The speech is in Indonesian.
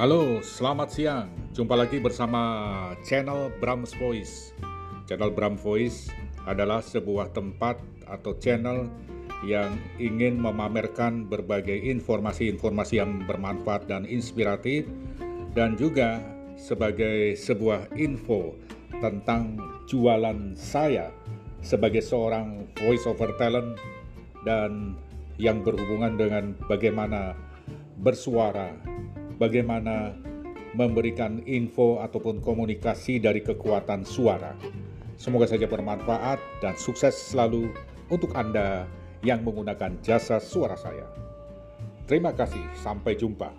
Halo, selamat siang. Jumpa lagi bersama channel Bram's Voice. Channel Bram Voice adalah sebuah tempat atau channel yang ingin memamerkan berbagai informasi-informasi yang bermanfaat dan inspiratif dan juga sebagai sebuah info tentang jualan saya sebagai seorang voice over talent dan yang berhubungan dengan bagaimana bersuara, bagaimana memberikan info ataupun komunikasi dari kekuatan suara. Semoga saja bermanfaat dan sukses selalu untuk Anda yang menggunakan jasa suara saya. Terima kasih, sampai jumpa.